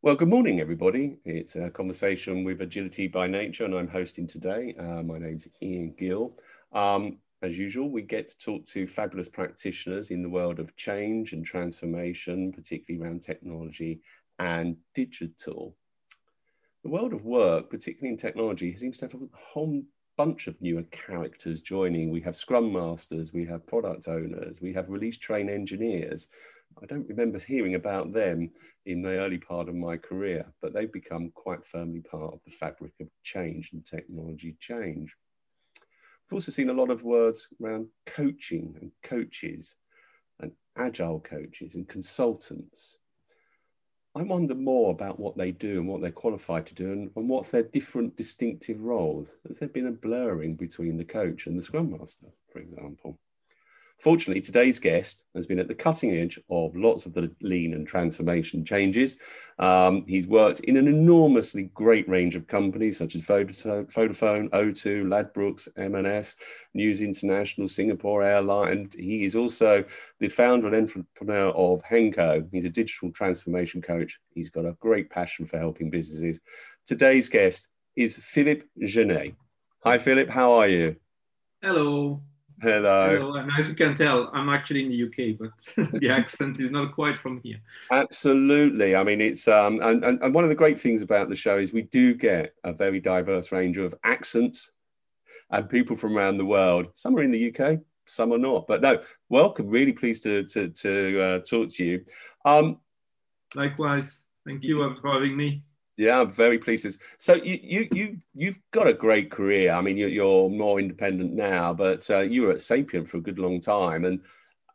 Well, good morning, everybody. It's a conversation with Agility by Nature, and I'm hosting today. Uh, my name's Ian Gill. Um, as usual, we get to talk to fabulous practitioners in the world of change and transformation, particularly around technology and digital. The world of work, particularly in technology, seems to have a whole bunch of newer characters joining. We have scrum masters, we have product owners, we have release train engineers. I don't remember hearing about them in the early part of my career, but they've become quite firmly part of the fabric of change and technology change. I've also seen a lot of words around coaching and coaches and agile coaches and consultants. I wonder more about what they do and what they're qualified to do and, and what's their different distinctive roles. Has there been a blurring between the coach and the scrum master, for example? Fortunately, today's guest has been at the cutting edge of lots of the lean and transformation changes. Um, he's worked in an enormously great range of companies such as Vodafone, O2, Ladbrokes, M&S, News International, Singapore Airline. And he is also the founder and entrepreneur of Henko. He's a digital transformation coach. He's got a great passion for helping businesses. Today's guest is Philip Guenet. Hi, Philip. How are you? Hello. Hello. Hello. And as you can tell, I'm actually in the UK, but the accent is not quite from here. Absolutely. I mean, it's um, and, and, and one of the great things about the show is we do get a very diverse range of accents and people from around the world. Some are in the UK, some are not. But no, welcome. Really pleased to to to uh, talk to you. Um, Likewise. Thank you for having me. Yeah, I'm very pleased. So you you you you've got a great career. I mean, you're, you're more independent now, but uh, you were at Sapient for a good long time, and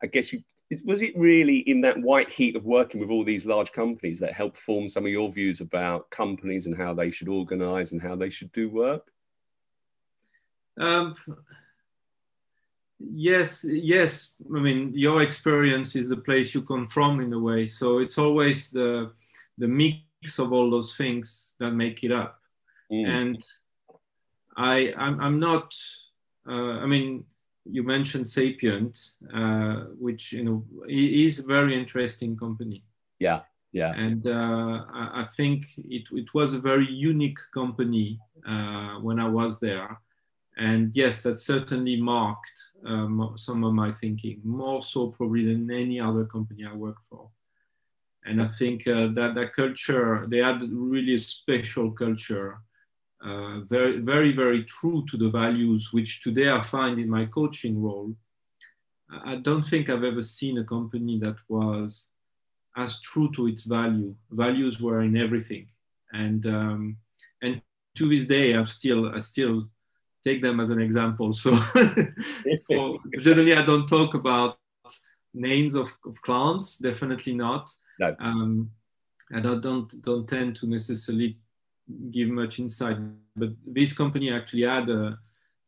I guess you was it really in that white heat of working with all these large companies that helped form some of your views about companies and how they should organize and how they should do work? Um, yes, yes. I mean, your experience is the place you come from in a way. So it's always the the mix of all those things that make it up. Mm. And I, I'm, I'm not, uh, I mean, you mentioned Sapient, uh, which, you know, is a very interesting company. Yeah. Yeah. And uh, I, I, think it, it was a very unique company uh, when I was there. And yes, that certainly marked um, some of my thinking, more so probably than any other company I worked for and I think uh, that that culture they had really a special culture, uh, very very very true to the values which today I find in my coaching role. I don't think I've ever seen a company that was as true to its value. Values were in everything, and um, and to this day I still I still take them as an example. So generally I don't talk about names of, of clients, definitely not no. Um, and I don't don't tend to necessarily give much insight, but this company actually had a,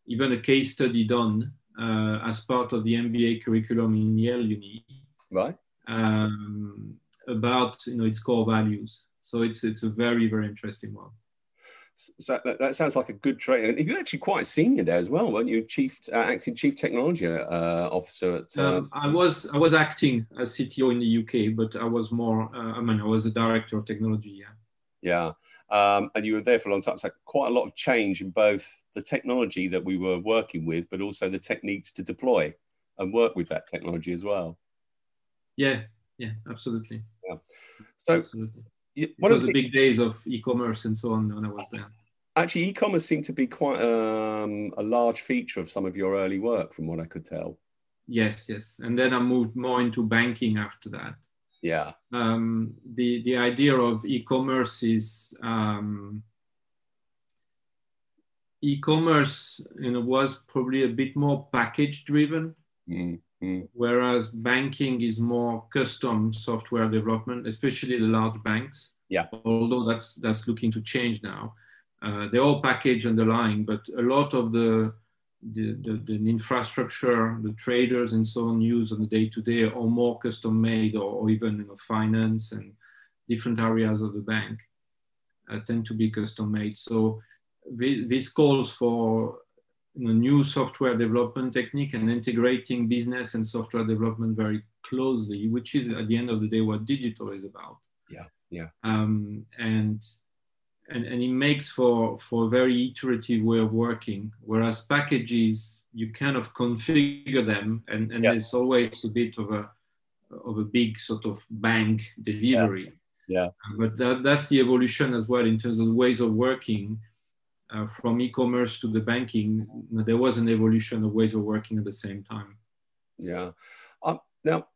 even a case study done uh, as part of the MBA curriculum in Yale Uni. Right. Um, about you know its core values. So it's it's a very very interesting one. So that, that, sounds like a good training. And you're actually quite senior there as well, weren't you? Chief uh, acting chief technology uh, officer at. Uh... Um, I was I was acting as CTO in the UK, but I was more. Uh, I mean, I was a director of technology. Yeah. Yeah, um, and you were there for a long time. So quite a lot of change in both the technology that we were working with, but also the techniques to deploy and work with that technology as well. Yeah. Yeah. Absolutely. Yeah. So. Absolutely it was the big days of e-commerce and so on when I was there. Actually, e-commerce seemed to be quite um, a large feature of some of your early work, from what I could tell. Yes, yes, and then I moved more into banking after that. Yeah. Um, the the idea of e-commerce is um, e-commerce, you know, was probably a bit more package driven. Mm. Mm. Whereas banking is more custom software development, especially the large banks. Yeah. Although that's that's looking to change now. Uh, they're all package underlying, but a lot of the the, the, the, infrastructure, the traders and so on use on the day to day are more custom made or, or, even you know, finance and different areas of the bank uh, tend to be custom made. So this calls for you know, new software development technique and integrating business and software development very closely, which is at the end of the day what digital is about. Yeah, yeah. Um, and and and it makes for for a very iterative way of working. Whereas packages, you kind of configure them, and and yeah. there's always a bit of a of a big sort of bang delivery. Yeah. yeah. But that, that's the evolution as well in terms of ways of working. Uh, from e-commerce to the banking, there was an evolution of ways of working at the same time. Yeah. Um, now,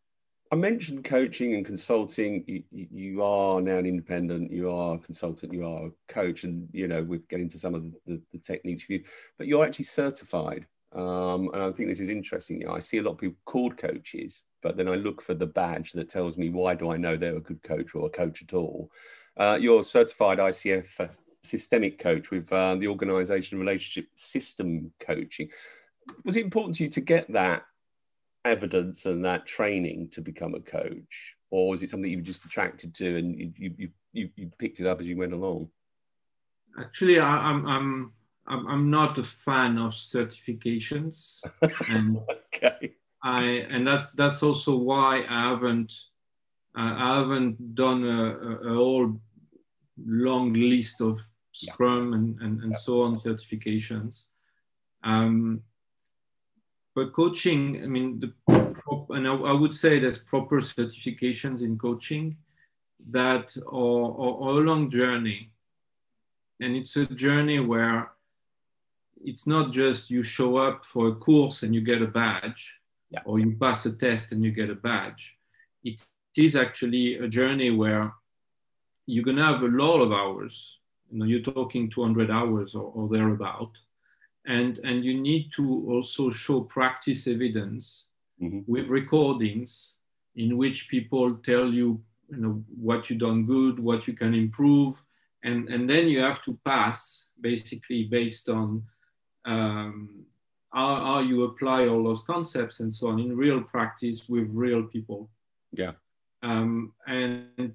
I mentioned coaching and consulting. You, you, are now an independent. You are a consultant. You are a coach, and you know we're getting to some of the, the, techniques you. But you're actually certified, um, and I think this is interesting. You know, I see a lot of people called coaches, but then I look for the badge that tells me why do I know they're a good coach or a coach at all. Uh, you're certified ICF systemic coach with uh, the organization relationship system coaching. Was it important to you to get that evidence and that training to become a coach, or was it something you were just attracted to and you you you, you picked it up as you went along? Actually, I, I'm I'm I'm not a fan of certifications, and okay. I and that's that's also why I haven't I haven't done a, a, a whole long list of Scrum yeah. and, and, and yeah. so on certifications. Um, but coaching, I mean, the and I, I, would say there's proper certifications in coaching that are, are, are a long journey. And it's a journey where it's not just you show up for a course and you get a badge, yeah. or you pass a test and you get a badge. It is actually a journey where you're going to have a lot of hours. You know, you're talking 200 hours or, or thereabout. And and you need to also show practice evidence mm-hmm. with recordings in which people tell you you know what you done good what you can improve. And and then you have to pass basically based on um, how, how you apply all those concepts and so on in real practice with real people. Yeah. Um, and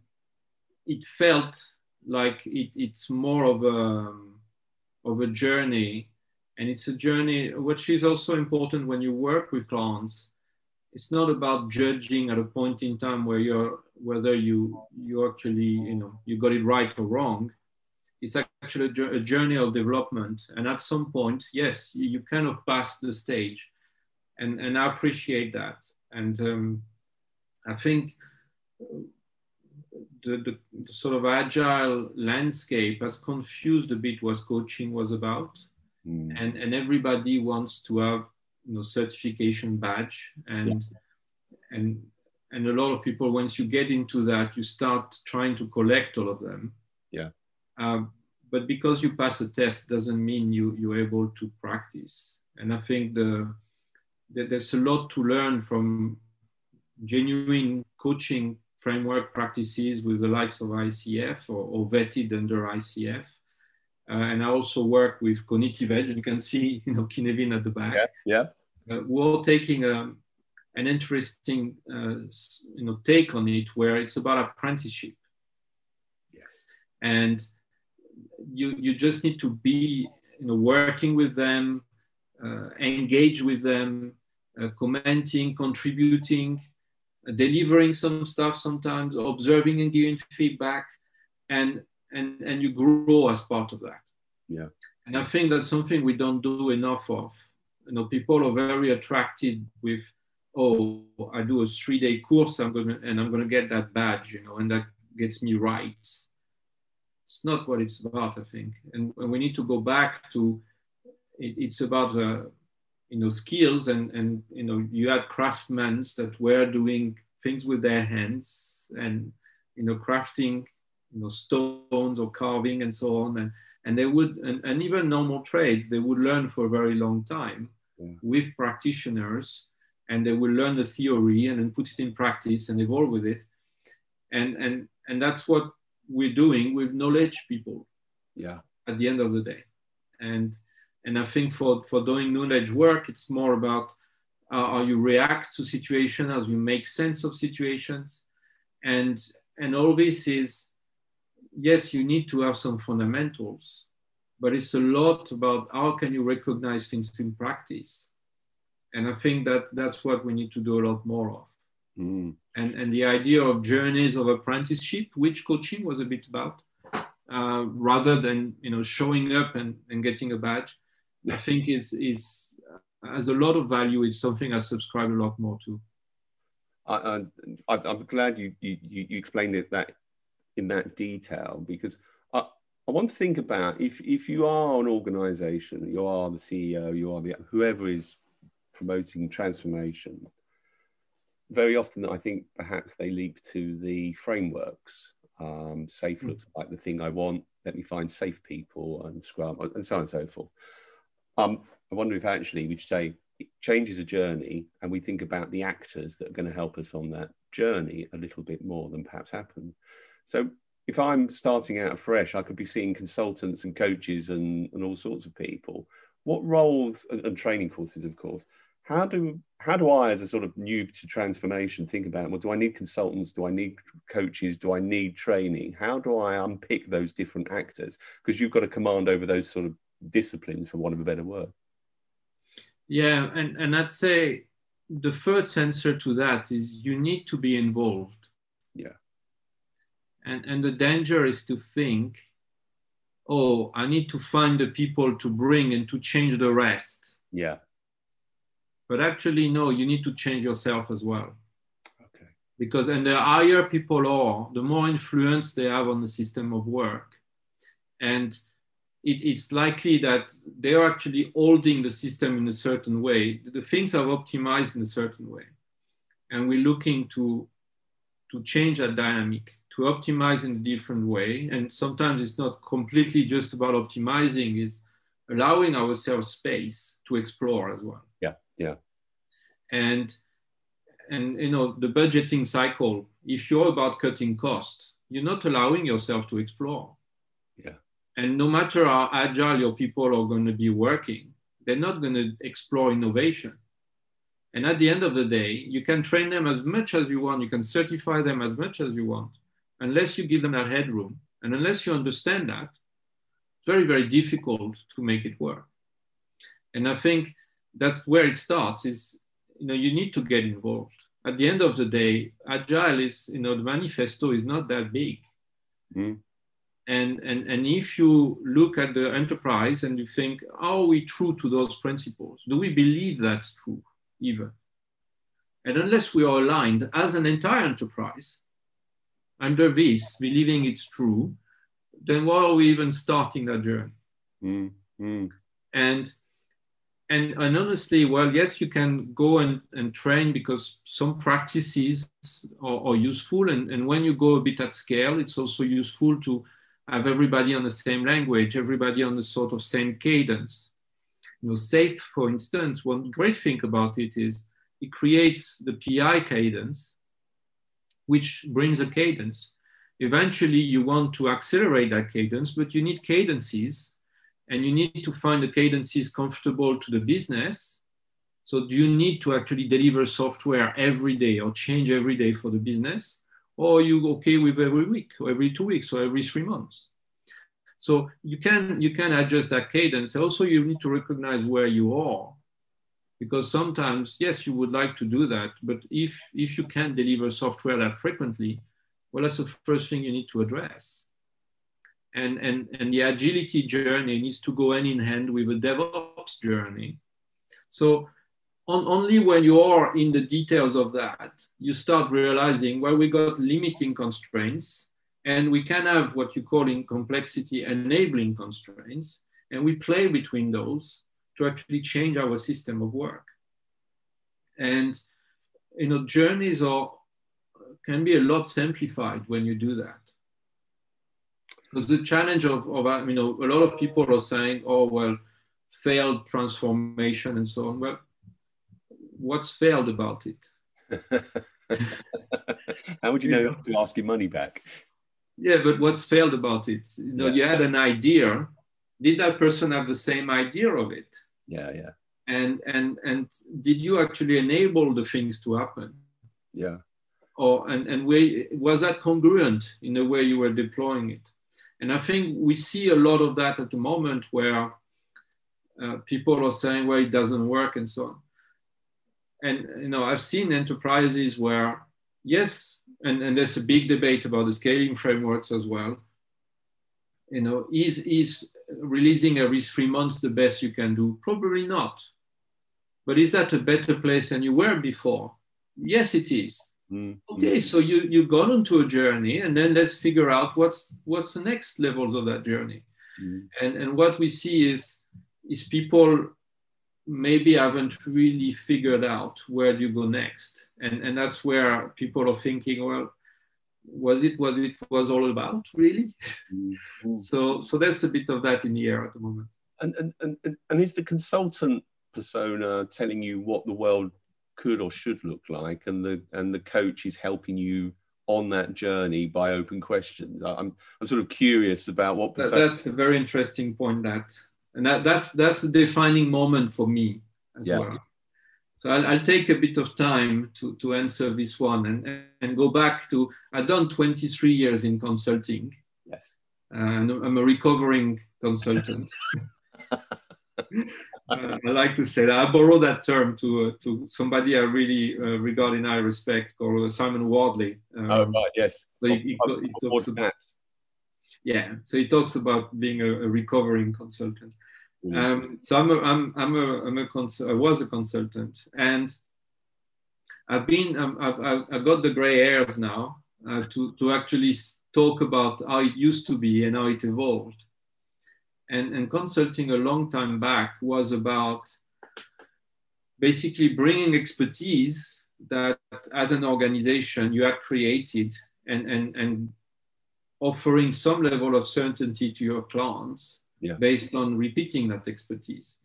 it felt like it, it's more of a of a journey. And it's a journey which is also important when you work with clients. It's not about judging at a point in time where you're whether you you actually you know you got it right or wrong. It's actually a journey of development. And at some point yes you kind of pass the stage. And and i appreciate that. And um, i think the, the, the sort of agile landscape has confused a bit what coaching was about mm. and and everybody wants to have you know certification badge and yeah. and and a lot of people once you get into that you start trying to collect all of them yeah um, but because you pass a test doesn't mean you you're able to practice and i think the, the there's a lot to learn from genuine coaching framework practices with the likes of ICF or, or vetted under ICF uh, and I also work with Cognitive Edge, you can see, you know, Cynefin at the back. Yeah, yeah. Uh, we're taking a, um, an interesting, uh, you know, take on it where it's about apprenticeship. Yes. And you you just need to be, you know, working with them, uh, engage with them, uh, commenting, contributing, delivering some stuff sometimes, observing and giving feedback, and and and you grow as part of that. Yeah. And i think that's something we don't do enough of. You know people are very attracted with oh i do a three day course i'm gonna and i'm gonna get that badge you know and that gets me right it's not what it's about i think. And, and we need to go back to it, it's about uh, you know skills and and you know you had craftsmen that were doing things with their hands and you know crafting you know, stones or carving and so on. And, and they would, and, and even normal trades, they would learn for a very long time yeah. with practitioners and they will learn the theory and then put it in practice and evolve with it. And, and, and that's what we're doing with knowledge people. Yeah. At the end of the day. And, and I think for, for doing knowledge work, it's more about uh, how you react to situations, how you make sense of situations. And, and all this is yes, you need to have some fundamentals, but it's a lot about how can you recognize things in practice. And I think that that's what we need to do a lot more of. Mm. And, and the idea of journeys of apprenticeship, which coaching was a bit about, uh, rather than you know showing up and, and getting a badge, I think is is has a lot of value. It's something I subscribe a lot more to. I, I, am glad you, you, you explained it that in that detail because I, I want to think about if, if you are an organization, you are the CEO, you are the whoever is promoting transformation. Very often, I think perhaps they leap to the frameworks. Um, SAFe mm. looks like the thing I want. Let me find SAFe people and Scrum and so on and so forth. Um, I wonder if actually we should say it changes a journey and we think about the actors that are going to help us on that journey a little bit more than perhaps happened. So if I'm starting out fresh, I could be seeing consultants and coaches and, and all sorts of people. What roles and, and training courses, of course, how do how do I, as a sort of new to transformation, think about well, do I need consultants? Do I need coaches? Do I need training? How do I unpick those different actors? Because you've got a command over those sort of disciplines, for want of a better word. Yeah, and, and I'd say the first answer to that is you need to be involved. Yeah. And and the danger is to think, oh, I need to find the people to bring and to change the rest. Yeah. But actually, no, you need to change yourself as well. Okay. Because and the higher people are, the more influence they have on the system of work. And it, it's likely that they're actually holding the system in a certain way. The things are optimized in a certain way. And we're looking to, to change that dynamic, to optimize in a different way. And sometimes it's not completely just about optimizing, it's allowing ourselves space to explore as well. Yeah, yeah. And and you know the budgeting cycle if you're about cutting costs you're not allowing yourself to explore and no matter how agile your people are going to be working, they're not going to explore innovation. And at the end of the day, you can train them as much as you want, you can certify them as much as you want, unless you give them that headroom. And unless you understand that, it's very, very difficult to make it work. And I think that's where it starts is, you know, you need to get involved. At the end of the day, agile is, you know, the manifesto is not that big. Mm. And, and, and if you look at the enterprise and you think, are we true to those principles? Do we believe that's true even? And unless we are aligned as an entire enterprise under this, believing it's true, then why are we even starting that journey? Mm, mm. And, and, and honestly, well, yes, you can go and, and train because some practices are, are useful. And, and when you go a bit at scale, it's also useful to have everybody on the same language, everybody on the sort of same cadence. You know, SAFe, for instance, one great thing about it is it creates the PI cadence, which brings a cadence. Eventually, you want to accelerate that cadence, but you need cadences, and you need to find the cadences comfortable to the business. So, do you need to actually deliver software every day or change every day for the business? Or you okay with every week or every two weeks or every three months. So you can you can adjust that cadence. Also you need to recognize where you are. Because sometimes yes you would like to do that but if if you can't deliver software that frequently well that's the first thing you need to address. And and and the agility journey needs to go hand in hand with a devops journey. So on, only when you are in the details of that, you start realizing, well, we got limiting constraints, and we can have what you call in complexity enabling constraints, and we play between those to actually change our system of work. And you know, journeys are can be a lot simplified when you do that. Because the challenge of, of you know, a lot of people are saying, oh well, failed transformation and so on. Well, what's failed about it? How would you know to ask your money back? Yeah, but what's failed about it? You know, yeah. you had an idea. Did that person have the same idea of it? Yeah, yeah. And and and did you actually enable the things to happen? Yeah. Or and and way, was that congruent in the way you were deploying it? And I think we see a lot of that at the moment where uh, people are saying, well, it doesn't work and so on and you know i've seen enterprises where yes, and, and there's a big debate about the scaling frameworks as well. You know, is is releasing every three months the best you can do? Probably not. But is that a better place than you were before? Yes, it is. Mm-hmm. Okay, so you you got onto a journey, and then let's figure out what's what's the next levels of that journey. Mm-hmm. And and what we see is is people maybe haven't really figured out where do you go next, and and that's where people are thinking, well, was it what it was all about really? Mm-hmm. so so there's a bit of that in the air at the moment. And and and, and is the consultant persona telling you what the world could or should look like, and the and the coach is helping you on that journey by open questions. I'm I'm sort of curious about what. That, that's a very interesting point. That and that, that's that's a defining moment for me as yeah. well. So I'll, I'll, take a bit of time to, to answer this one and, and go back to I've done 23 years in consulting. Yes. And I'm a recovering consultant. uh, I like to say that I borrow that term to uh, to somebody I really uh, regard in high respect, called Simon Wardley. Um, oh right, yes. So he, he, he talks about, yeah, so he talks about being a, a recovering consultant. Mm. Um, so I'm a, I'm I'm a, I'm a cons- I was a consultant, and I've been um, I've, I've got the gray hairs now uh, to to actually talk about how it used to be and how it evolved and, and consulting a long time back was about basically bringing expertise that as an organization you have created and, and, and offering some level of certainty to your clients yeah. based on repeating that expertise.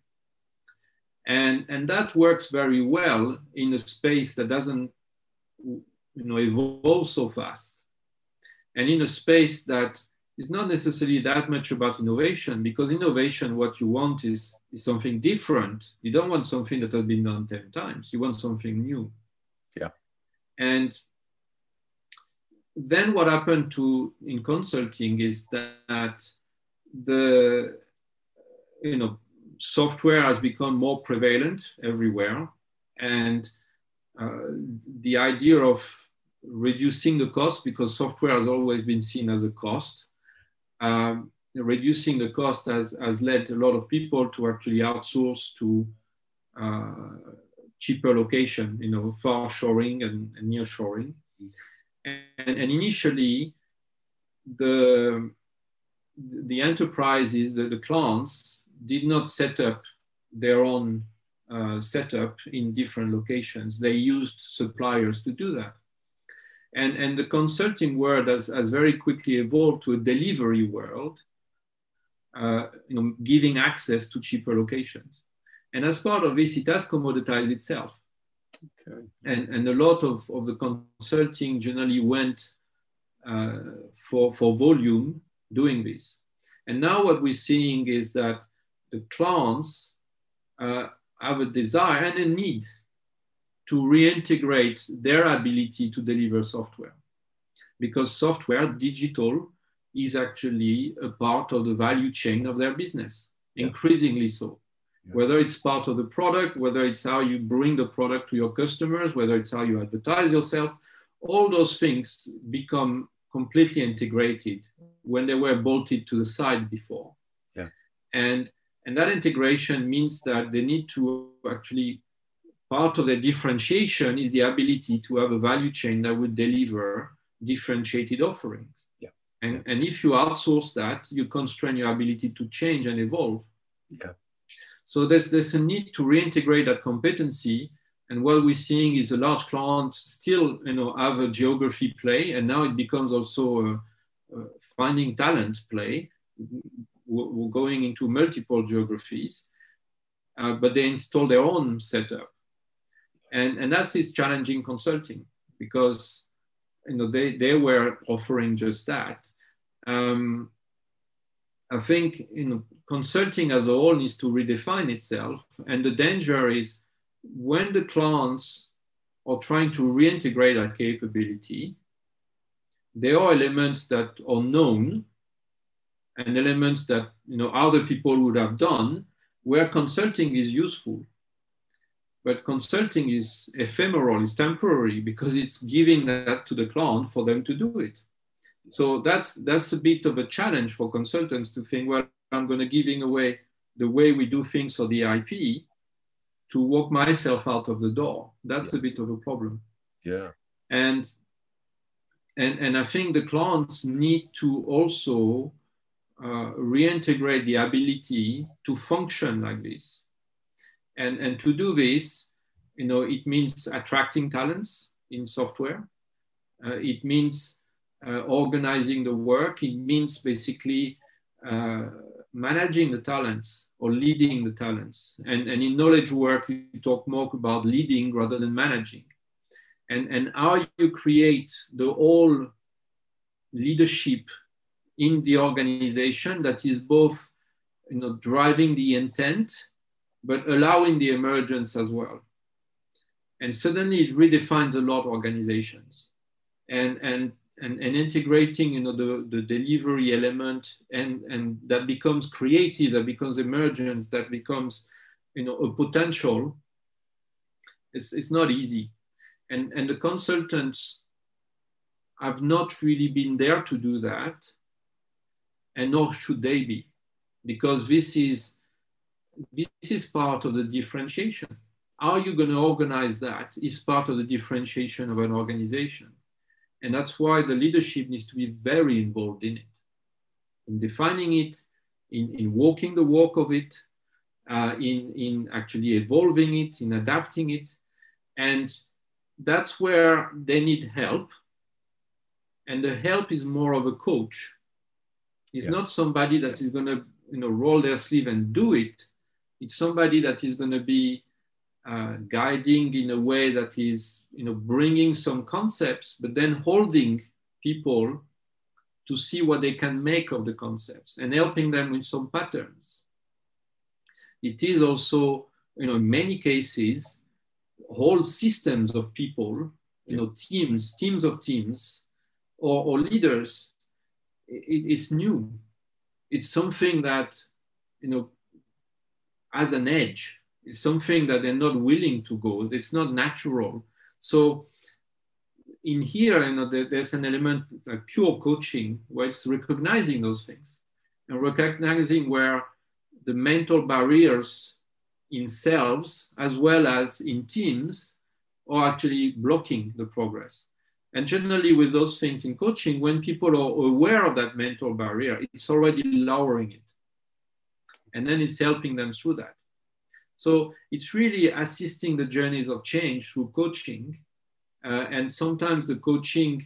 And, and that works very well in a space that doesn't you know, evolve so fast. And in a space that is not necessarily that much about innovation because innovation, what you want is, is something different. You don't want something that has been done 10 times. You want something new. Yeah. And then what happened to in consulting is that the you know software has become more prevalent everywhere and uh, the idea of reducing the cost because software has always been seen as a cost um, reducing the cost has, has led a lot of people to actually outsource to uh, cheaper location, you know, far shoring and, and near shoring. And, and, initially, the, the enterprises, the, the clients, did not set up their own uh, setup in different locations. They used suppliers to do that. And, and the consulting world has, has very quickly evolved to a delivery world, uh, you know, giving access to cheaper locations. And as part of this, it has commoditized itself. Okay. And, and a lot of, of the consulting generally went uh, for, for volume doing this. And now what we're seeing is that the clients uh, have a desire and a need to reintegrate their ability to deliver software. Because software, digital, is actually a part of the value chain of their business, yeah. increasingly so. Whether it's part of the product, whether it's how you bring the product to your customers, whether it's how you advertise yourself, all those things become completely integrated when they were bolted to the side before. Yeah. And and that integration means that they need to actually part of the differentiation is the ability to have a value chain that would deliver differentiated offerings. Yeah. And, yeah. and if you outsource that, you constrain your ability to change and evolve. Yeah. So there's, there's a need to reintegrate that competency. And what we're seeing is a large client still you know, have a geography play, and now it becomes also a, a finding talent play. We're going into multiple geographies, uh, but they install their own setup and and that's challenging consulting because you know they they were offering just that um, i think you know consulting as a whole needs to redefine itself and the danger is when the clients are trying to reintegrate that capability there are elements that are known and elements that you know other people would have done where consulting is useful But consulting is ephemeral, it's temporary because it's giving that to the client for them to do it. So that's that's a bit of a challenge for consultants to think, well, I'm going to giving away the way we do things for the IP to walk myself out of the door. That's yeah. a bit of a problem. Yeah. And and and I think the clients need to also uh, reintegrate the ability to function like this. And and to do this, you know, it means attracting talents in software. Uh, it means organizing the work. It means basically uh, managing the talents or leading the talents. And, and in knowledge work, you talk more about leading rather than managing. And, and how you create the whole leadership in the organization that is both you know, driving the intent, but allowing the emergence as well. And suddenly it redefines a lot of organizations. And, and and, and integrating you know the, the delivery element and and that becomes creative that becomes emergence that becomes you know a potential it's, it's not easy. And and the consultants have not really been there to do that and nor should they be because this is this is part of the differentiation. How are you going to organize that is part of the differentiation of an organization and that's why the leadership needs to be very involved in it, in defining it, in, in walking the walk of it, uh, in, in actually evolving it, in adapting it. And that's where they need help. And the help is more of a coach. It's yeah. not somebody that is going to you know, roll their sleeve and do it. It's somebody that is going to be uh, guiding in a way that is you know bringing some concepts but then holding people to see what they can make of the concepts and helping them with some patterns. It is also you know in many cases whole systems of people you know teams teams of teams or, or leaders. It, it's new. It's something that you know as an edge it's something that they're not willing to go. It's not natural. So in here, you know, there's an element like pure coaching where it's recognizing those things and recognizing where the mental barriers in selves as well as in teams are actually blocking the progress. And generally, with those things in coaching, when people are aware of that mental barrier, it's already lowering it. And then it's helping them through that. So it's really assisting the journeys of change through coaching. Uh, and sometimes the coaching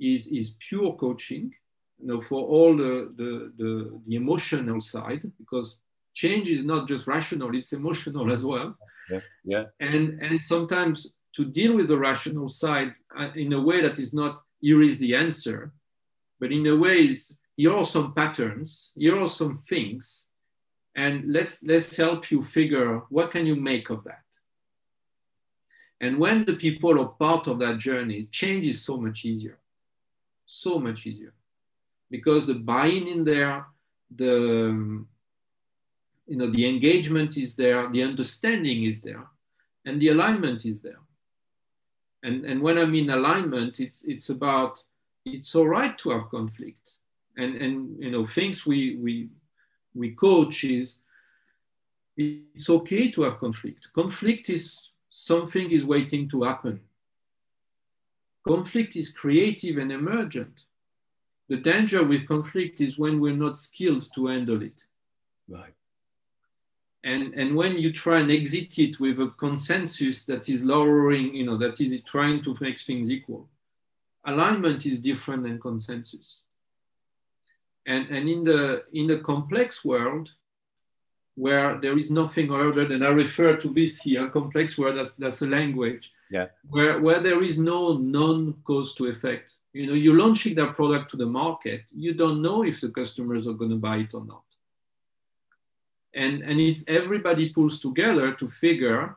is, is pure coaching, you know, for all the, the, the, the emotional side, because change is not just rational, it's emotional as well. Yeah. yeah. And, and sometimes to deal with the rational side uh, in a way that is not here is the answer, but in a way is here are some patterns, here are some things and let's let's help you figure what can you make of that. And when the people are part of that journey change is so much easier. So much easier. Because the buy-in in there the you know the engagement is there the understanding is there and the alignment is there. And and when i mean alignment it's it's about it's all right to have conflict. And and you know things we we we coach is it's okay to have conflict. Conflict is something is waiting to happen. Conflict is creative and emergent. The danger with conflict is when we're not skilled to handle it. Right. And, and when you try and exit it with a consensus that is lowering, you know, that is trying to make things equal. Alignment is different than consensus. And, and in, the, in the complex world, where there is nothing other than I refer to this here, complex world, that's, that's a language, yeah. where, where there is no non-cause to effect. You know, you're launching that product to the market, you don't know if the customers are going to buy it or not. And, and it's everybody pulls together to figure,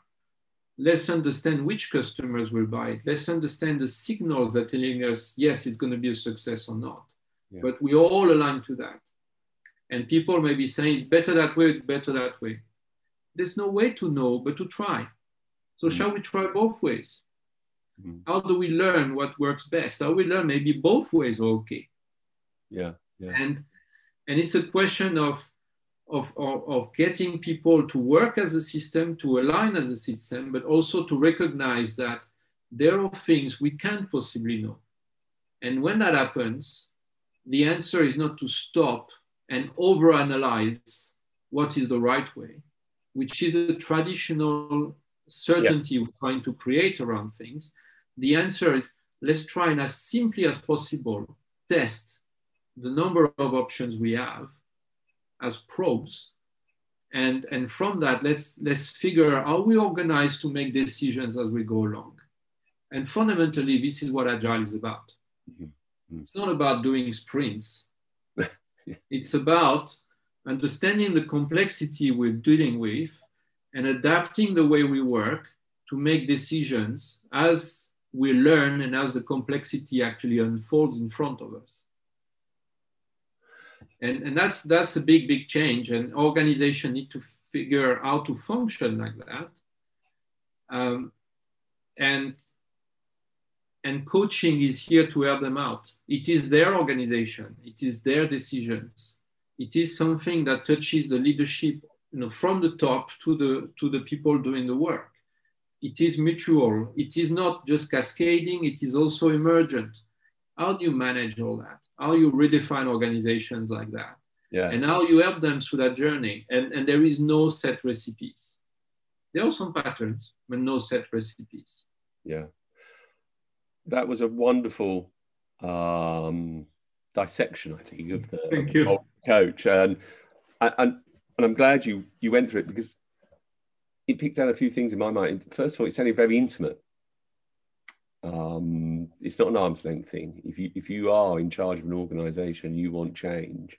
let's understand which customers will buy it. Let's understand the signals that telling us, yes, it's going to be a success or not yeah. but we all align to that. And people may be saying it's better that way, it's better that way. There's no way to know, but to try. So mm-hmm. shall we try both ways? Mm-hmm. How do we learn what works best? How we learn maybe both ways are okay. Yeah. yeah. And and it's a question of of, of, of getting people to work as a system, to align as a system, but also to recognize that there are things we can't possibly know. And when that happens, the answer is not to stop and overanalyze what is the right way, which is a traditional certainty we're trying to create around things. The answer is let's try and as simply as possible test the number of options we have as probes. And, and from that, let's, let's figure how we organize to make decisions as we go along. And fundamentally, this is what Agile is about. Mm-hmm. It's not about doing sprints. it's about understanding the complexity we're dealing with and adapting the way we work to make decisions as we learn and as the complexity actually unfolds in front of us. And, and that's that's a big big change and organization need to figure out how to function like that. Um, and and coaching is here to help them out. It is their organization. It is their decisions. It is something that touches the leadership you know from the top to the to the people doing the work. It is mutual. It is not just cascading. It is also emergent. How do you manage all that? How do you redefine organizations like that? Yeah. and how you help them through that journey? And, and there is no set recipes. There are some patterns but no set recipes. Yeah that was a wonderful um, dissection i think of the, coach and, and and i'm glad you you went through it because it picked out a few things in my mind first of all it sounded very intimate um, it's not an arm's length thing. If you if you are in charge of an organisation, you want change.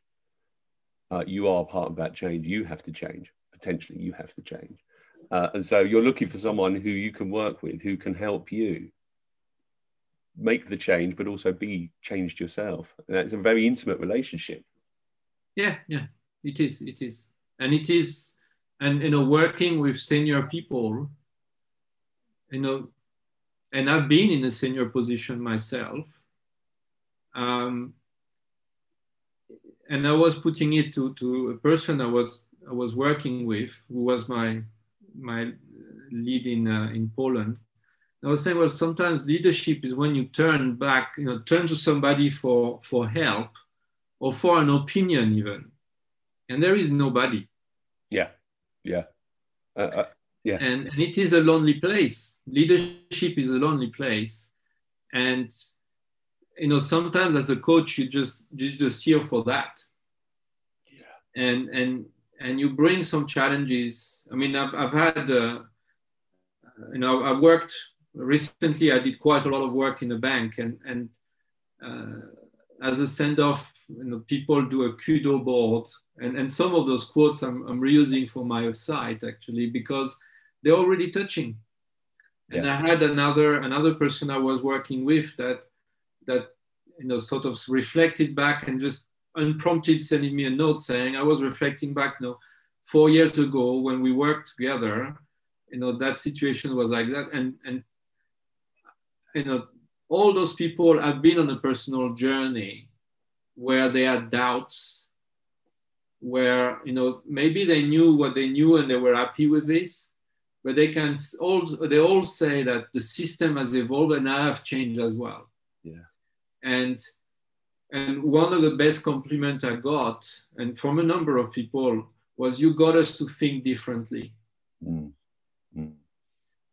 Uh, you are part of that change. You have to change. Potentially, you have to change. Uh, and so you're looking for someone who you can work with, who can help you make the change, but also be changed yourself. That's a very intimate relationship. Yeah, yeah, it is. It is, and it is, and you know, working with senior people, you know, and I've been in a senior position myself. Um, and I was putting it to, to a person I was I was working with, who was my my lead in uh, in Poland. I was saying, well, sometimes leadership is when you turn back, you know, turn to somebody for for help or for an opinion even, and there is nobody. Yeah, yeah. Uh, uh, yeah. And, and it is a lonely place. Leadership is a lonely place. And you know, sometimes as a coach, you just you just here for that. Yeah. And and and you bring some challenges. I mean, I've I've had uh, you know I worked recently. I did quite a lot of work in a bank, and and uh, as a send off, you know, people do a kudo board, and and some of those quotes I'm I'm reusing for my site actually because they're already touching. And yeah. I had another another person I was working with that that you know sort of reflected back and just unprompted sending me a note saying I was reflecting back you know four years ago when we worked together you know that situation was like that and and you know all those people have been on a personal journey where they had doubts where you know maybe they knew what they knew and they were happy with this but they can all they all say that the system has evolved and I have changed as well. Yeah. And and one of the best compliments I got, and from a number of people, was you got us to think differently. Mm.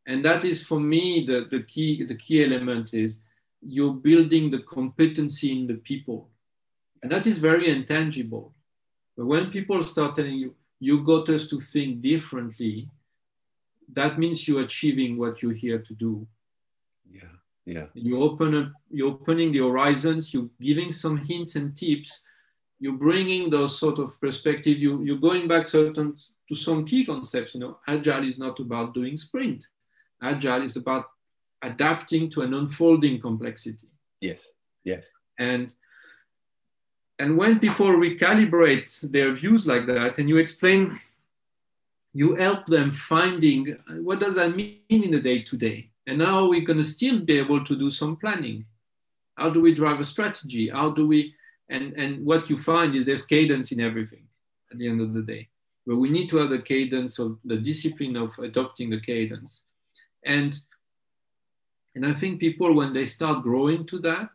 And that is for me the, the key the key element is you're building the competency in the people. And that is very intangible. But when people start telling you, you got us to think differently, that means you're achieving what you're here to do. Yeah, yeah. You open up, you're opening the horizons. You're giving some hints and tips. You're bringing those sort of perspective. You you're going back certain to some key concepts. You know, agile is not about doing sprint. Agile is about adapting to an unfolding complexity. Yes, yes. And and when people recalibrate their views like that, and you explain you help them finding uh, what does that mean in the day to day? And now we're going to still be able to do some planning. How do we drive a strategy? How do we and and what you find is there's cadence in everything at the end of the day. But we need to have the cadence of the discipline of adopting the cadence and and i think people when they start growing to that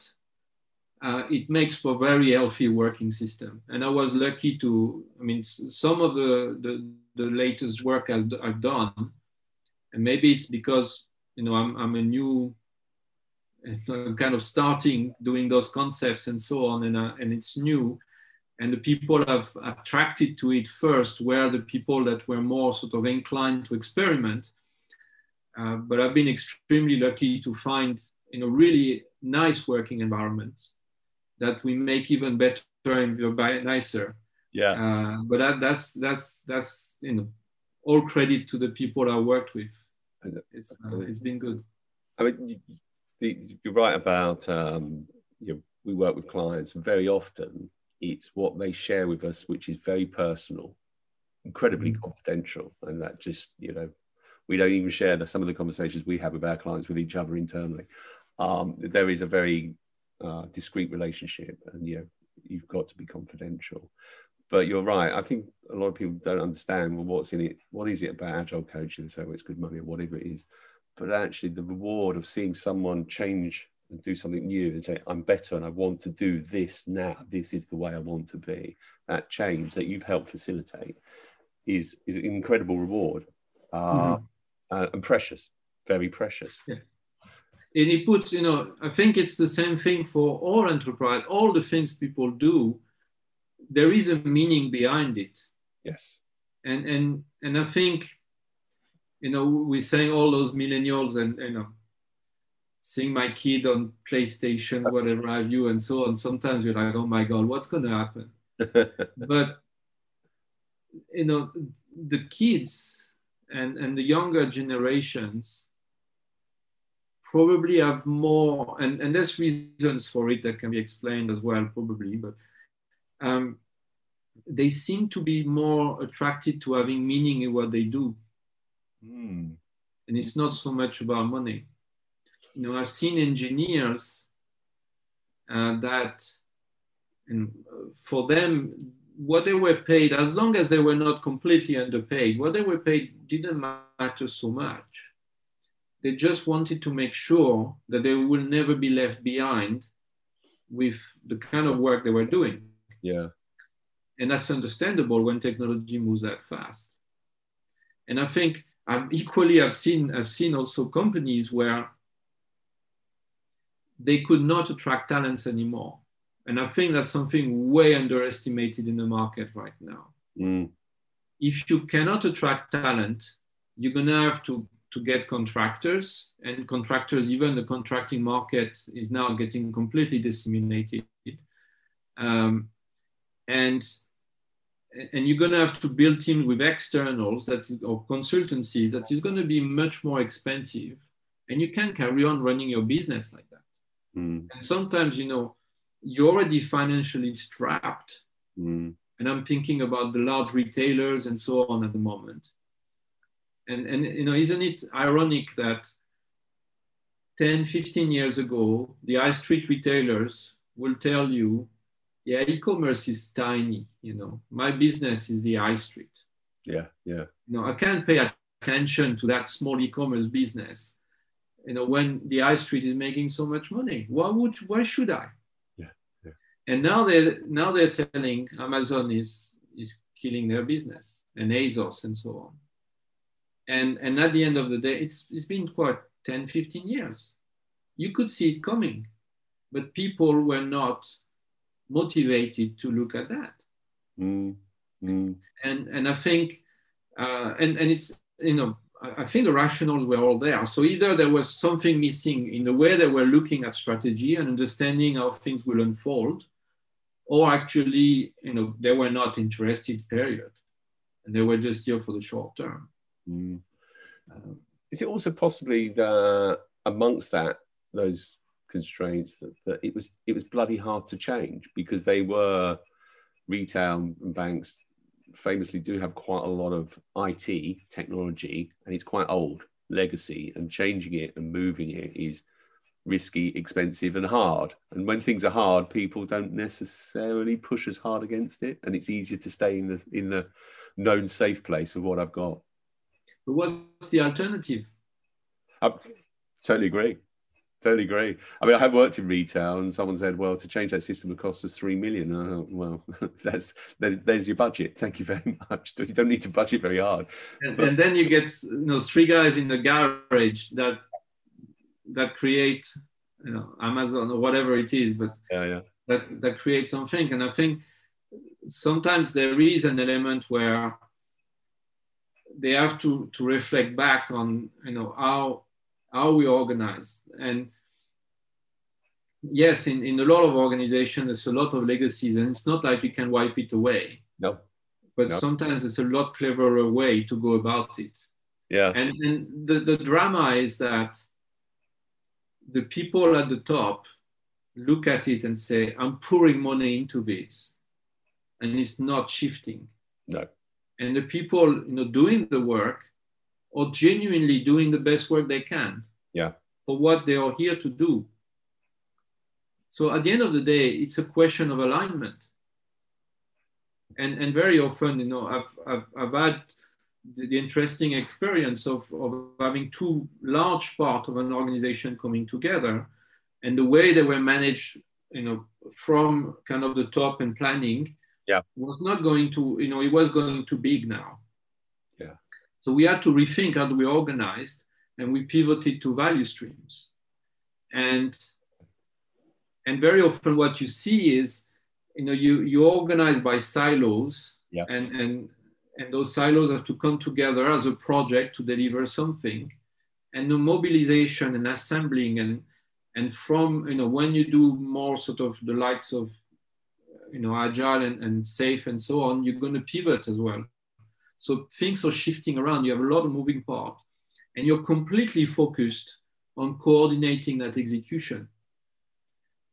uh, it makes for a very healthy working system and i was lucky to i mean some of the the, the latest work I've, done and maybe it's because you know i'm, I'm a new I'm kind of starting doing those concepts and so on, and, uh, and it's new. And the people have attracted to it first were the people that were more sort of inclined to experiment. Uh, but I've been extremely lucky to find you know really nice working environments that we make even better and by nicer. Yeah. Uh, but that, that's that's that's you know all credit to the people I worked with. It's uh, it's been good. I mean, you're right about um, you know, we work with clients, very often it's what they share with us, which is very personal, incredibly mm. confidential, and that just you know we don't even share the, some of the conversations we have with our clients with each other internally. Um, there is a very uh, discreet relationship, and you know, you've got to be confidential. But you're right. I think a lot of people don't understand well, what's in it. What is it about agile coaching? So it's good money or whatever it is but actually the reward of seeing someone change and do something new and say i'm better and i want to do this now this is the way i want to be that change that you've helped facilitate is is an incredible reward uh, mm-hmm. Uh, and precious very precious yeah. and it puts you know i think it's the same thing for all enterprise all the things people do there is a meaning behind it yes and and and i think you know, we're saying all those millennials and, you know, seeing my kid on PlayStation, whatever have you, and so on. Sometimes you're like, oh my God, what's going to happen? but, you know, the kids and, and the younger generations probably have more, and, and there's reasons for it that can be explained as well, probably, but um, they seem to be more attracted to having meaning in what they do Mm. And it's not so much about money. You know, I've seen engineers uh, that, and for them, what they were paid, as long as they were not completely underpaid, what they were paid didn't matter so much. They just wanted to make sure that they will never be left behind with the kind of work they were doing. Yeah. And that's understandable when technology moves that fast. And I think I've equally I've seen I've seen also companies where they could not attract talents anymore. And I think that's something way underestimated in the market right now. Mm. If you cannot attract talent, you're gonna have to to get contractors and contractors even the contracting market is now getting completely disseminated um, and and you're going to have to build teams with externals that's or consultancies that is going to be much more expensive and you can't carry on running your business like that mm. and sometimes you know you're already financially strapped mm. and i'm thinking about the large retailers and so on at the moment and and you know isn't it ironic that 10 15 years ago the high street retailers will tell you yeah, e-commerce is tiny. You know, my business is the high street. Yeah, yeah. You know, I can't pay attention to that small e-commerce business. You know, when the high street is making so much money, why would why should I? And now they're, now they're telling Amazon is is killing their business and ASOS and so on. And and at the end of the day, it's it's been quite 10, 15 years. You could see it coming, but people were not motivated to look at that. Mm, mm. And and I think uh, and and it's you know I think the rationals were all there. So either there was something missing in the way they were looking at strategy and understanding how things will unfold, or actually you know they were not interested. Period, and they were just here for the short term. Mm. Um, is it also possibly that amongst that those constraints that, that it was it was bloody hard to change because they were retail and banks famously do have quite a lot of IT technology, and it's quite old legacy, and changing it and moving it is risky, expensive, and hard. And when things are hard, people don't necessarily push as hard against it, and it's easier to stay in the in the known safe place of what I've got. But what's the alternative? I totally agree. Totally agree. I mean, I have worked in retail, and someone said, "Well, to change that system would cost us three million. Thought, well, that's there's your budget. Thank you very much. You don't need to budget very hard. And, but, and then you get you know three guys in the garage that that create you know Amazon or whatever it is, but yeah, yeah. that that creates something. And I think sometimes there is an element where they have to to reflect back on you know how how we organize and yes in, in a lot of organizations there's a lot of legacies and it's not like you can wipe it away no but no. sometimes it's a lot cleverer way to go about it yeah and and the, the drama is that the people at the top look at it and say i'm pouring money into this and it's not shifting. No. And the people you know doing the work are genuinely doing the best work they can yeah. for what they are here to do. So at the end of the day it's a question of alignment. And and very often you know i've i've, I've had the, interesting experience of, of having two large part of an organization coming together and the way they were managed you know from kind of the top and planning yeah. was not going to you know it was going too big now. Yeah. So we had to rethink how we organized and we pivoted to value streams. And and very often what you see is you know you you organize by silos yeah. and and and those silos have to come together as a project to deliver something. And the mobilization and assembling and and from you know when you do more sort of the likes of you know agile and, and SAFe and so on you're going to pivot as well. So things are shifting around. You have a lot of moving parts. And you're completely focused on coordinating that execution.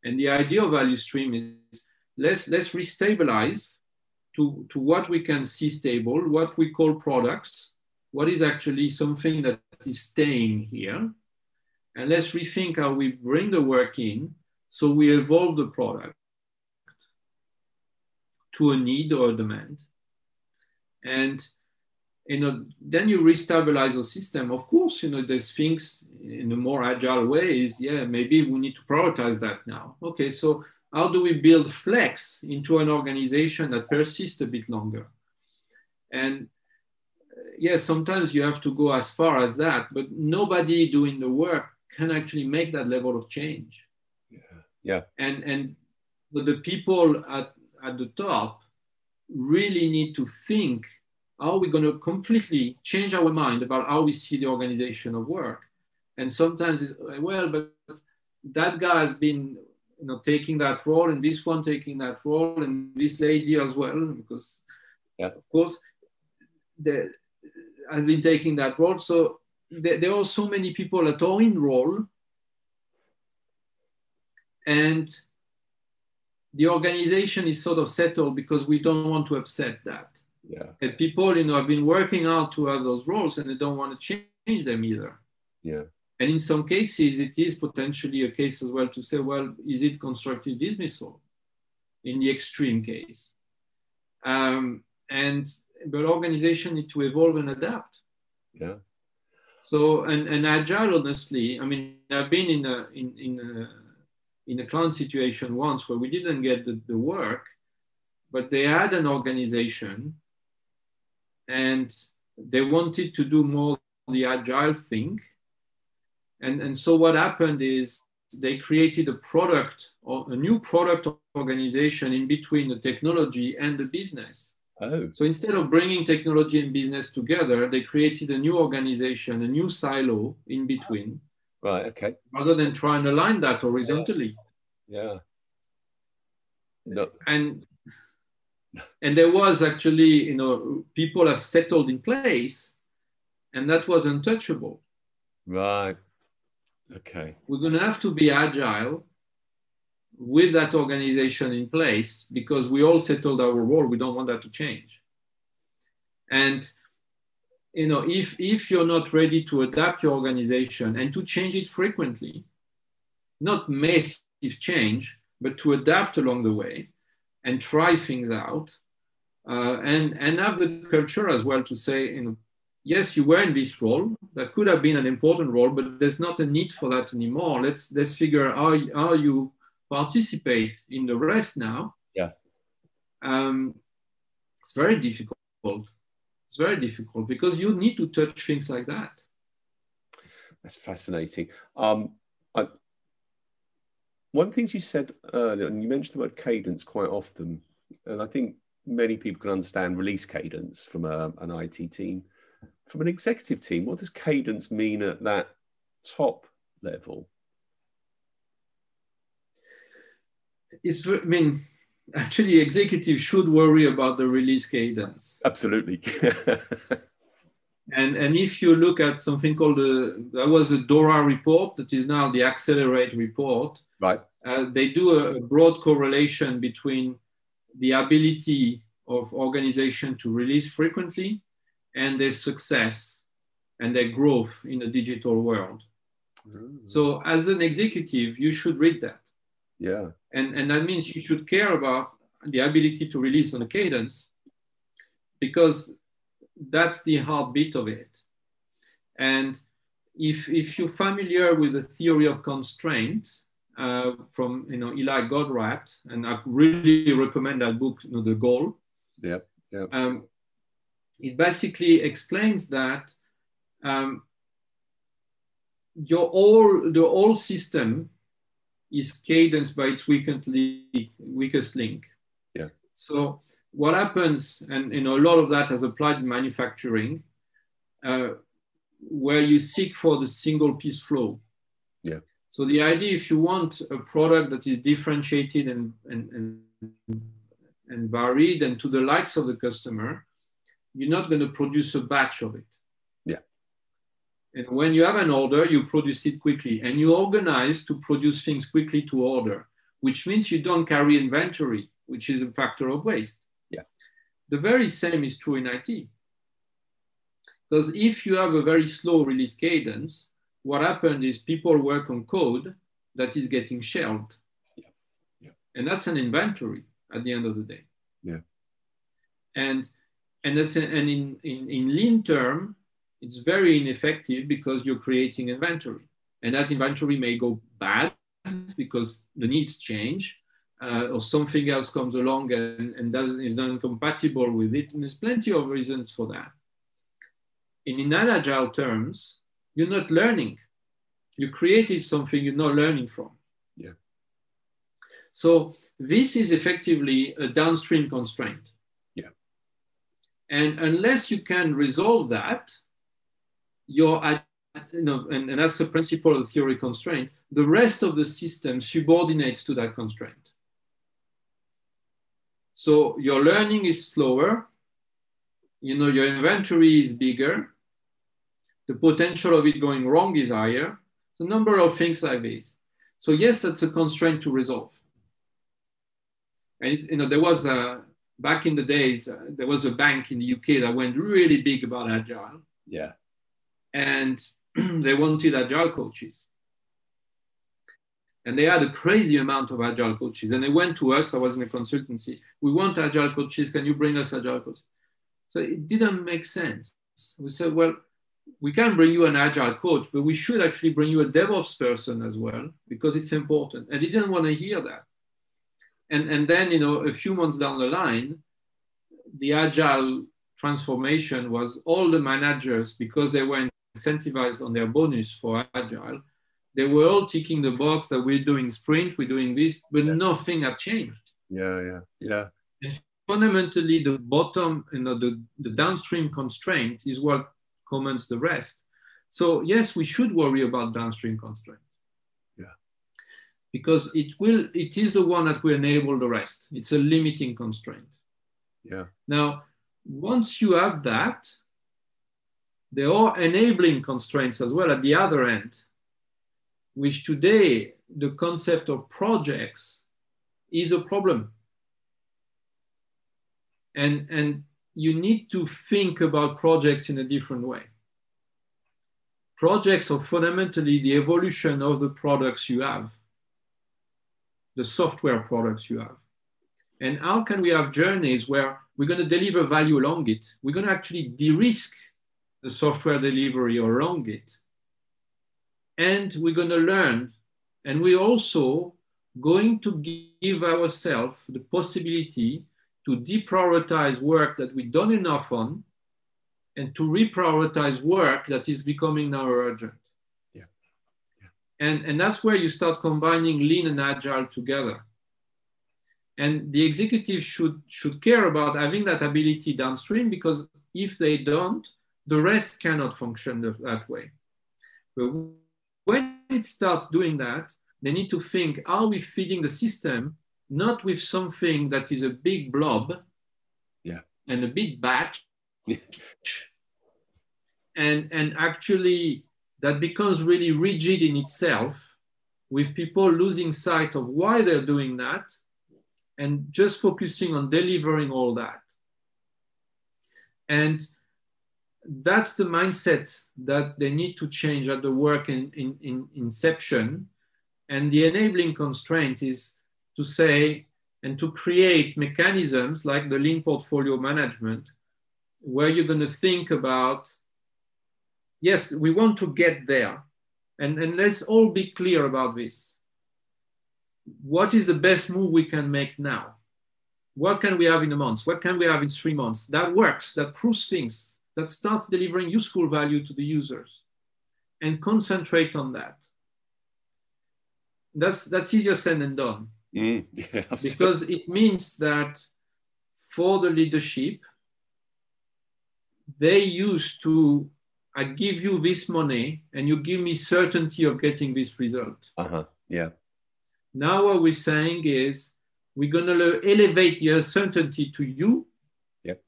And the idea of value stream is let's let's restabilize to, to what we can see stable what we call products what is actually something that is staying here and let's rethink how we bring the work in so we evolve the product to a need or a demand. And you know, then you restabilize the system. Of course, you know, there's things in a more agile way is, yeah, maybe we need to prioritize that now. Okay, so how do we build flex into an organization that persists a bit longer? And uh, yes, yeah, sometimes you have to go as far as that, but nobody doing the work can actually make that level of change. Yeah. Yeah. And and the people at at the top really need to think how are we going to completely change our mind about how we see the organization of work and sometimes it's, well but that guy has been you know taking that role and this one taking that role and this lady as well because yeah. of course the i've been taking that role so there, there are so many people that are in role and the organization is sort of settled because we don't want to upset that. Yeah. And people, you know, have been working out to have those roles and they don't want to change them either. Yeah. And in some cases, it is potentially a case as well to say, well, is it constructive dismissal in the extreme case? Um, and but organization need to evolve and adapt. Yeah. So and, and agile, honestly, I mean, I've been in a in in a, in a client situation once where we didn't get the, the work, but they had an organization and they wanted to do more the agile thing. And, and so what happened is they created a product or a new product organization in between the technology and the business. Oh. So instead of bringing technology and business together, they created a new organization, a new silo in between Right. Okay. Rather than try and align that horizontally. Yeah. No. And and there was actually, you know, people have settled in place, and that was untouchable. Right. Okay. We're going to have to be agile with that organization in place because we all settled our role. We don't want that to change. And you know, if if you're not ready to adapt your organization and to change it frequently, not massive change, but to adapt along the way and try things out, uh, and and have the culture as well to say, you know, yes, you were in this role. That could have been an important role, but there's not a need for that anymore. Let's let's figure how how you participate in the rest now. Yeah. Um, it's very difficult. It's very difficult because you need to touch things like that. That's fascinating. Um, I, one things you said earlier, and you mentioned the word cadence quite often, and I think many people can understand release cadence from a, an IT team. From an executive team, what does cadence mean at that top level? It's, I mean, actually, executives should worry about the release cadence. Absolutely. and and if you look at something called the that was a DORA report that is now the Accelerate report. Right. Uh, they do a, a broad correlation between the ability of organization to release frequently and their success and their growth in the digital world. Mm. So as an executive, you should read that. Yeah. And, and that means you should care about the ability to release on a cadence because that's the heartbeat of it. And if, if you're familiar with the theory of constraint uh, from you know Eli Goldratt, and I really recommend that book, you know, The Goal. Yeah. Yeah. Um, it basically explains that um, your all the whole system is cadenced by its weakest link, weakest link. Yeah. So what happens, and you know, a lot of that has applied in manufacturing, uh, where you seek for the single piece flow. Yeah. So the idea, if you want a product that is differentiated and and, and, and varied and to the likes of the customer, you're not going to produce a batch of it. Yeah. And when you have an order, you produce it quickly and you organize to produce things quickly to order, which means you don't carry inventory, which is a factor of waste. Yeah. The very same is true in IT. Because if you have a very slow release cadence, what happened is people work on code that is getting shelved. Yeah. Yeah. And that's an inventory at the end of the day. Yeah. And and, that's, and in, in, in lean term, it's very ineffective because you're creating inventory. And that inventory may go bad because the needs change uh, or something else comes along and, and doesn't, is not compatible with it. And there's plenty of reasons for that. And in agile terms, you're not learning. You created something you're not learning from. Yeah. So this is effectively a downstream constraint. And unless you can resolve that, you're at, you know, and, and that's the principle of the theory constraint, the rest of the system subordinates to that constraint. So your learning is slower, you know, your inventory is bigger, the potential of it going wrong is higher. So number of things like this. So yes, that's a constraint to resolve. And you know, there was a, back in the days, uh, there was a bank in the UK that went really big about agile. Yeah. And they wanted agile coaches. And they had a crazy amount of agile coaches. And they went to us, I was in a consultancy. We want agile coaches. Can you bring us agile coaches? So it didn't make sense. We said, well, we can bring you an agile coach, but we should actually bring you a DevOps person as well because it's important. And they didn't want to hear that and and then you know a few months down the line the agile transformation was all the managers because they were incentivized on their bonus for agile they were all ticking the box that we're doing sprint we're doing this but yeah. nothing had changed. Yeah yeah yeah. And fundamentally the bottom you know the, the downstream constraint is what commands the rest. So yes we should worry about downstream constraint because it will it is the one that will enable the rest. It's a limiting constraint. Yeah. Now once you have that there are enabling constraints as well. At the other end which today the concept of projects is a problem. And and you need to think about projects in a different way. Projects are fundamentally the evolution of the products you have, the software products you have. And how can we have journeys where we're going to deliver value along it? We're going to actually de risk the software delivery along it. And we're going to learn. And we're also going to give ourselves the possibility to deprioritize work that we've done enough on and to reprioritize work that is becoming now urgent. And, and that's where you start combining lean and agile together. And the executive should, should care about having that ability downstream because if they don't, the rest cannot function that way. But when it starts doing that, they need to think, are we feeding the system not with something that is a big blob yeah. and a big batch and and actually that becomes really rigid in itself with people losing sight of why they're doing that and just focusing on delivering all that. And that's the mindset that they need to change at the work in, in, in inception. And the enabling constraint is to say and to create mechanisms like the lean portfolio management, where you're going to think about, yes, we want to get there. And, and let's all be clear about this. What is the best move we can make now? What can we have in a month? What can we have in three months? That works, that proves things, that starts delivering useful value to the users. And concentrate on that. That's, that's easier said than done Mm, yeah, because it means that for the leadership, they used to, I give you this money and you give me certainty of getting this result. Uh-huh. Yeah. Now what we're saying is we're going to elevate the certainty to you. Yep.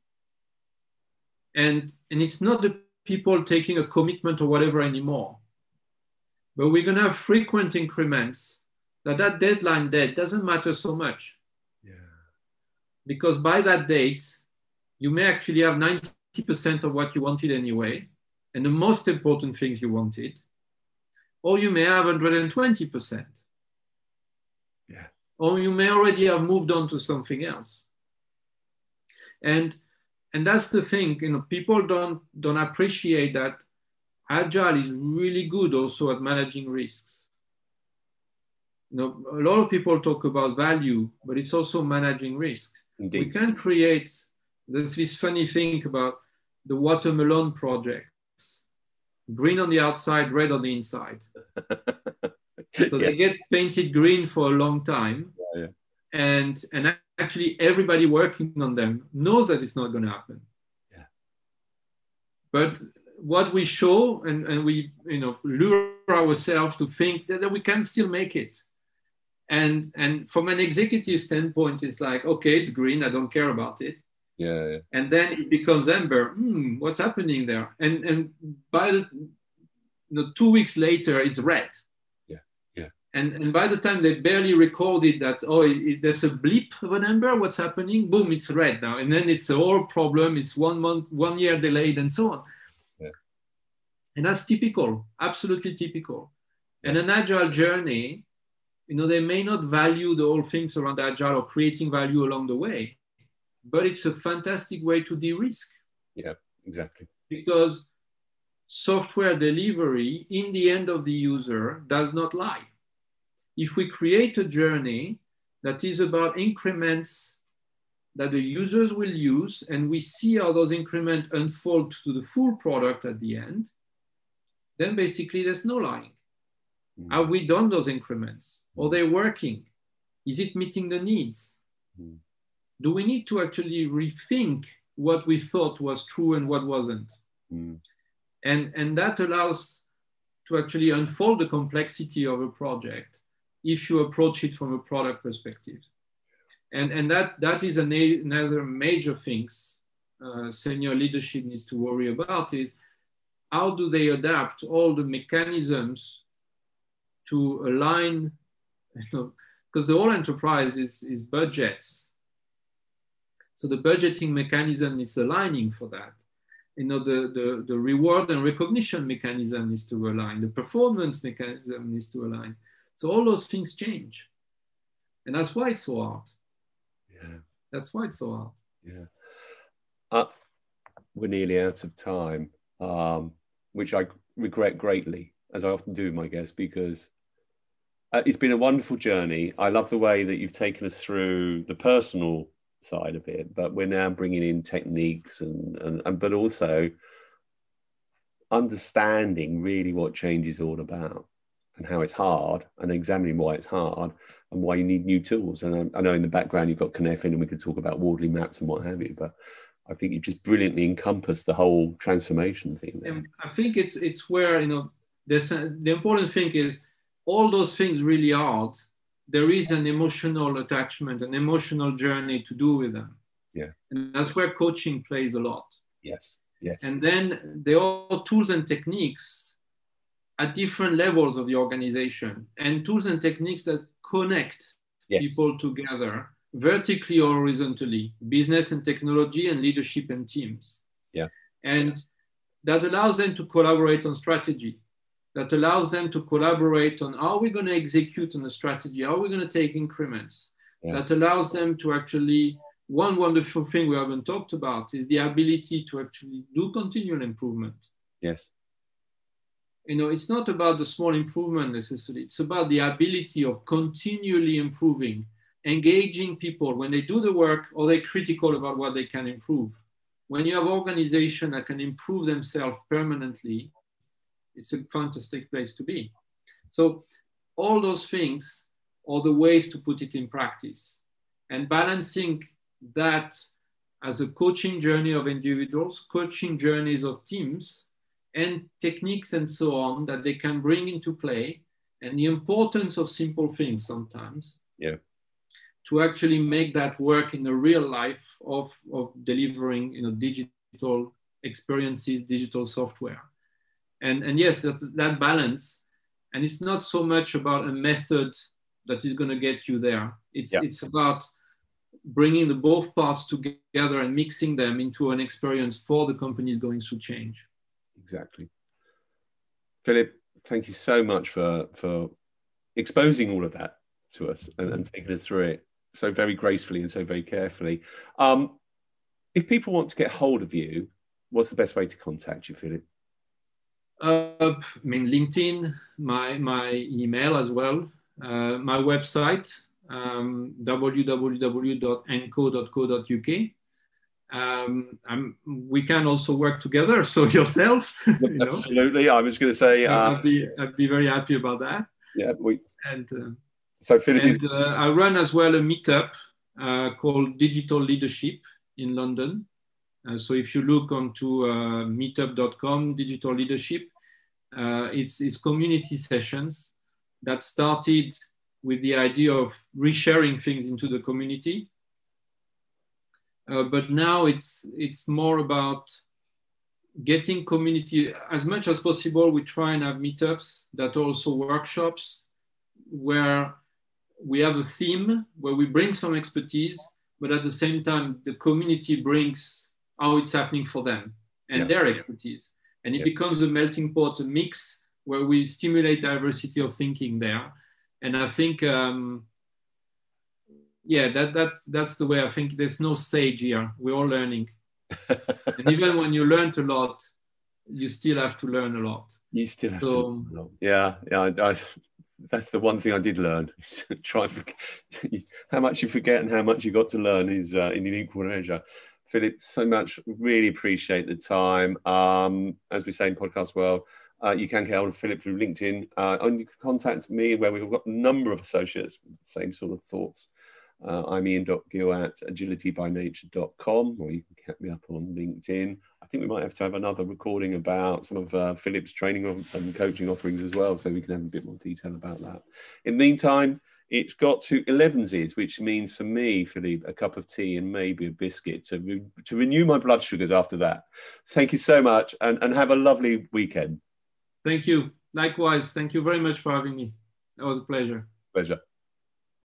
And, and it's not the people taking a commitment or whatever anymore. But we're going to have frequent increments that that deadline date doesn't matter so much. Yeah. Because by that date, you may actually have 90% of what you wanted anyway, and the most important things you wanted, or you may have 120%. Yeah. Or you may already have moved on to something else. And and that's the thing, you know, people don't don't appreciate that agile is really good also at managing risks you know, a lot of people talk about value, but it's also managing risk. Indeed. We can create, there's this funny thing about the watermelon projects green on the outside, red on the inside. so yeah. they get painted green for a long time. Yeah, yeah. And, and actually, everybody working on them knows that it's not going to happen. Yeah. But what we show and, and we you know lure ourselves to think that, that we can still make it and and from an executive standpoint it's like okay it's green i don't care about it yeah, yeah. and then it becomes amber. Hmm, what's happening there? And and by the you know, two weeks later it's red. Yeah yeah. And and by the time they barely recorded that oh it, there's a blip of an amber what's happening? Boom it's red now. And then it's a whole problem. It's one month one year delayed and so on. Yeah. and that's typical absolutely typical. And an agile journey you know, they may not value the whole things around agile or creating value along the way, but it's a fantastic way to de-risk. Yeah, exactly. Because software delivery in the end of the user does not lie. If we create a journey that is about increments that the users will use, and we see how those increments unfold to the full product at the end, then basically there's no lying. Mm. Have we done those increments? Are they working? Is it meeting the needs? Mm. Do we need to actually rethink what we thought was true and what wasn't? Mm. And, and that allows to actually unfold the complexity of a project if you approach it from a product perspective. And, and that, that is an, another major things uh, senior leadership needs to worry about is how do they adapt all the mechanisms to align, because you know, the whole enterprise is, is budgets. So the budgeting mechanism is aligning for that. You know, the, the, the reward and recognition mechanism is to align, the performance mechanism is to align. So all those things change. And that's why it's so hard. Yeah. That's why it's so hard. Yeah. Uh, we're nearly out of time, um, which I regret greatly, as I often do my guests, because uh, it's been a wonderful journey. I love the way that you've taken us through the personal side of it, but we're now bringing in techniques and, and, and but also understanding really what change is all about and how it's hard and examining why it's hard and why you need new tools. And I, I know in the background you've got Cynefin and we could talk about Wardley maps and what have you, but I think you've just brilliantly encompassed the whole transformation thing. There. I think it's it's where you know there's the important thing is all those things really hard. There is an emotional attachment, an emotional journey to do with them. Yeah, and that's where coaching plays a lot. Yes, yes. And then there are tools and techniques at different levels of the organization, and tools and techniques that connect yes. people together vertically or horizontally, business and technology and leadership and teams. Yeah. And that allows them to collaborate on strategy. That allows them to collaborate on how we're going to execute on the strategy, how we're going to take increments. Yeah. That allows them to actually, one wonderful thing we haven't talked about is the ability to actually do continual improvement. Yes. You know, it's not about the small improvement necessarily, it's about the ability of continually improving engaging people when they do the work or they're critical about what they can improve. When you have organization that can improve themselves permanently, it's a fantastic place to be. So all those things are the ways to put it in practice. And balancing that as a coaching journey of individuals, coaching journeys of teams, and techniques and so on that they can bring into play, and the importance of simple things sometimes. Yeah to actually make that work in the real life of, of delivering you know, digital experiences, digital software. And, and yes, that, that balance, and it's not so much about a method that is going to get you there. It's, yeah. it's about bringing the both parts together and mixing them into an experience for the companies going through change. Exactly. Philip, thank you so much for, for exposing all of that to us and, and taking us through it so very gracefully and so very carefully. Um, if people want to get hold of you, what's the best way to contact you, Philip? Uh, I mean, LinkedIn, my my email as well, uh, my website, um, www.henko.co.uk. Um, we can also work together. So yourself, you absolutely. Know? I was going to say, uh, I'd be I'd be very happy about that. Yeah, we and uh, so Philip and, uh, I run as well a meetup uh, called Digital Leadership in London. Uh, so if you look onto uh, meetup.com, digital leadership, uh, it's, it's community sessions that started with the idea of resharing things into the community. Uh, but now it's, it's more about getting community as much as possible. We try and have meetups that also workshops where we have a theme where we bring some expertise, but at the same time, the community brings how it's happening for them and yeah. their expertise. And it yeah. becomes a melting pot, a mix where we stimulate diversity of thinking there. And I think, um, yeah, that, that's, that's the way I think there's no sage here. We're all learning. and even when you learned a lot, you still have to learn a lot. You still have so, to learn a lot. Yeah, yeah. I, I, that's the one thing I did learn. Try and forget, how much you forget and how much you got to learn is uh, in an equal measure. Philip, so much. Really appreciate the time. Um, as we say in podcast world, uh, you can get of Philip through LinkedIn. Uh, and you can contact me where we've got a number of associates with the same sort of thoughts. Uh, I'm ian.gill at agilitybynature.com, or you can get me up on LinkedIn. I think we might have to have another recording about some of uh, Philip's training and coaching offerings as well, so we can have a bit more detail about that. In the meantime, it's got to 11s, which means for me, Philippe, a cup of tea and maybe a biscuit to, re- to renew my blood sugars after that. Thank you so much and, and have a lovely weekend. Thank you. Likewise. Thank you very much for having me. That was a pleasure. Pleasure.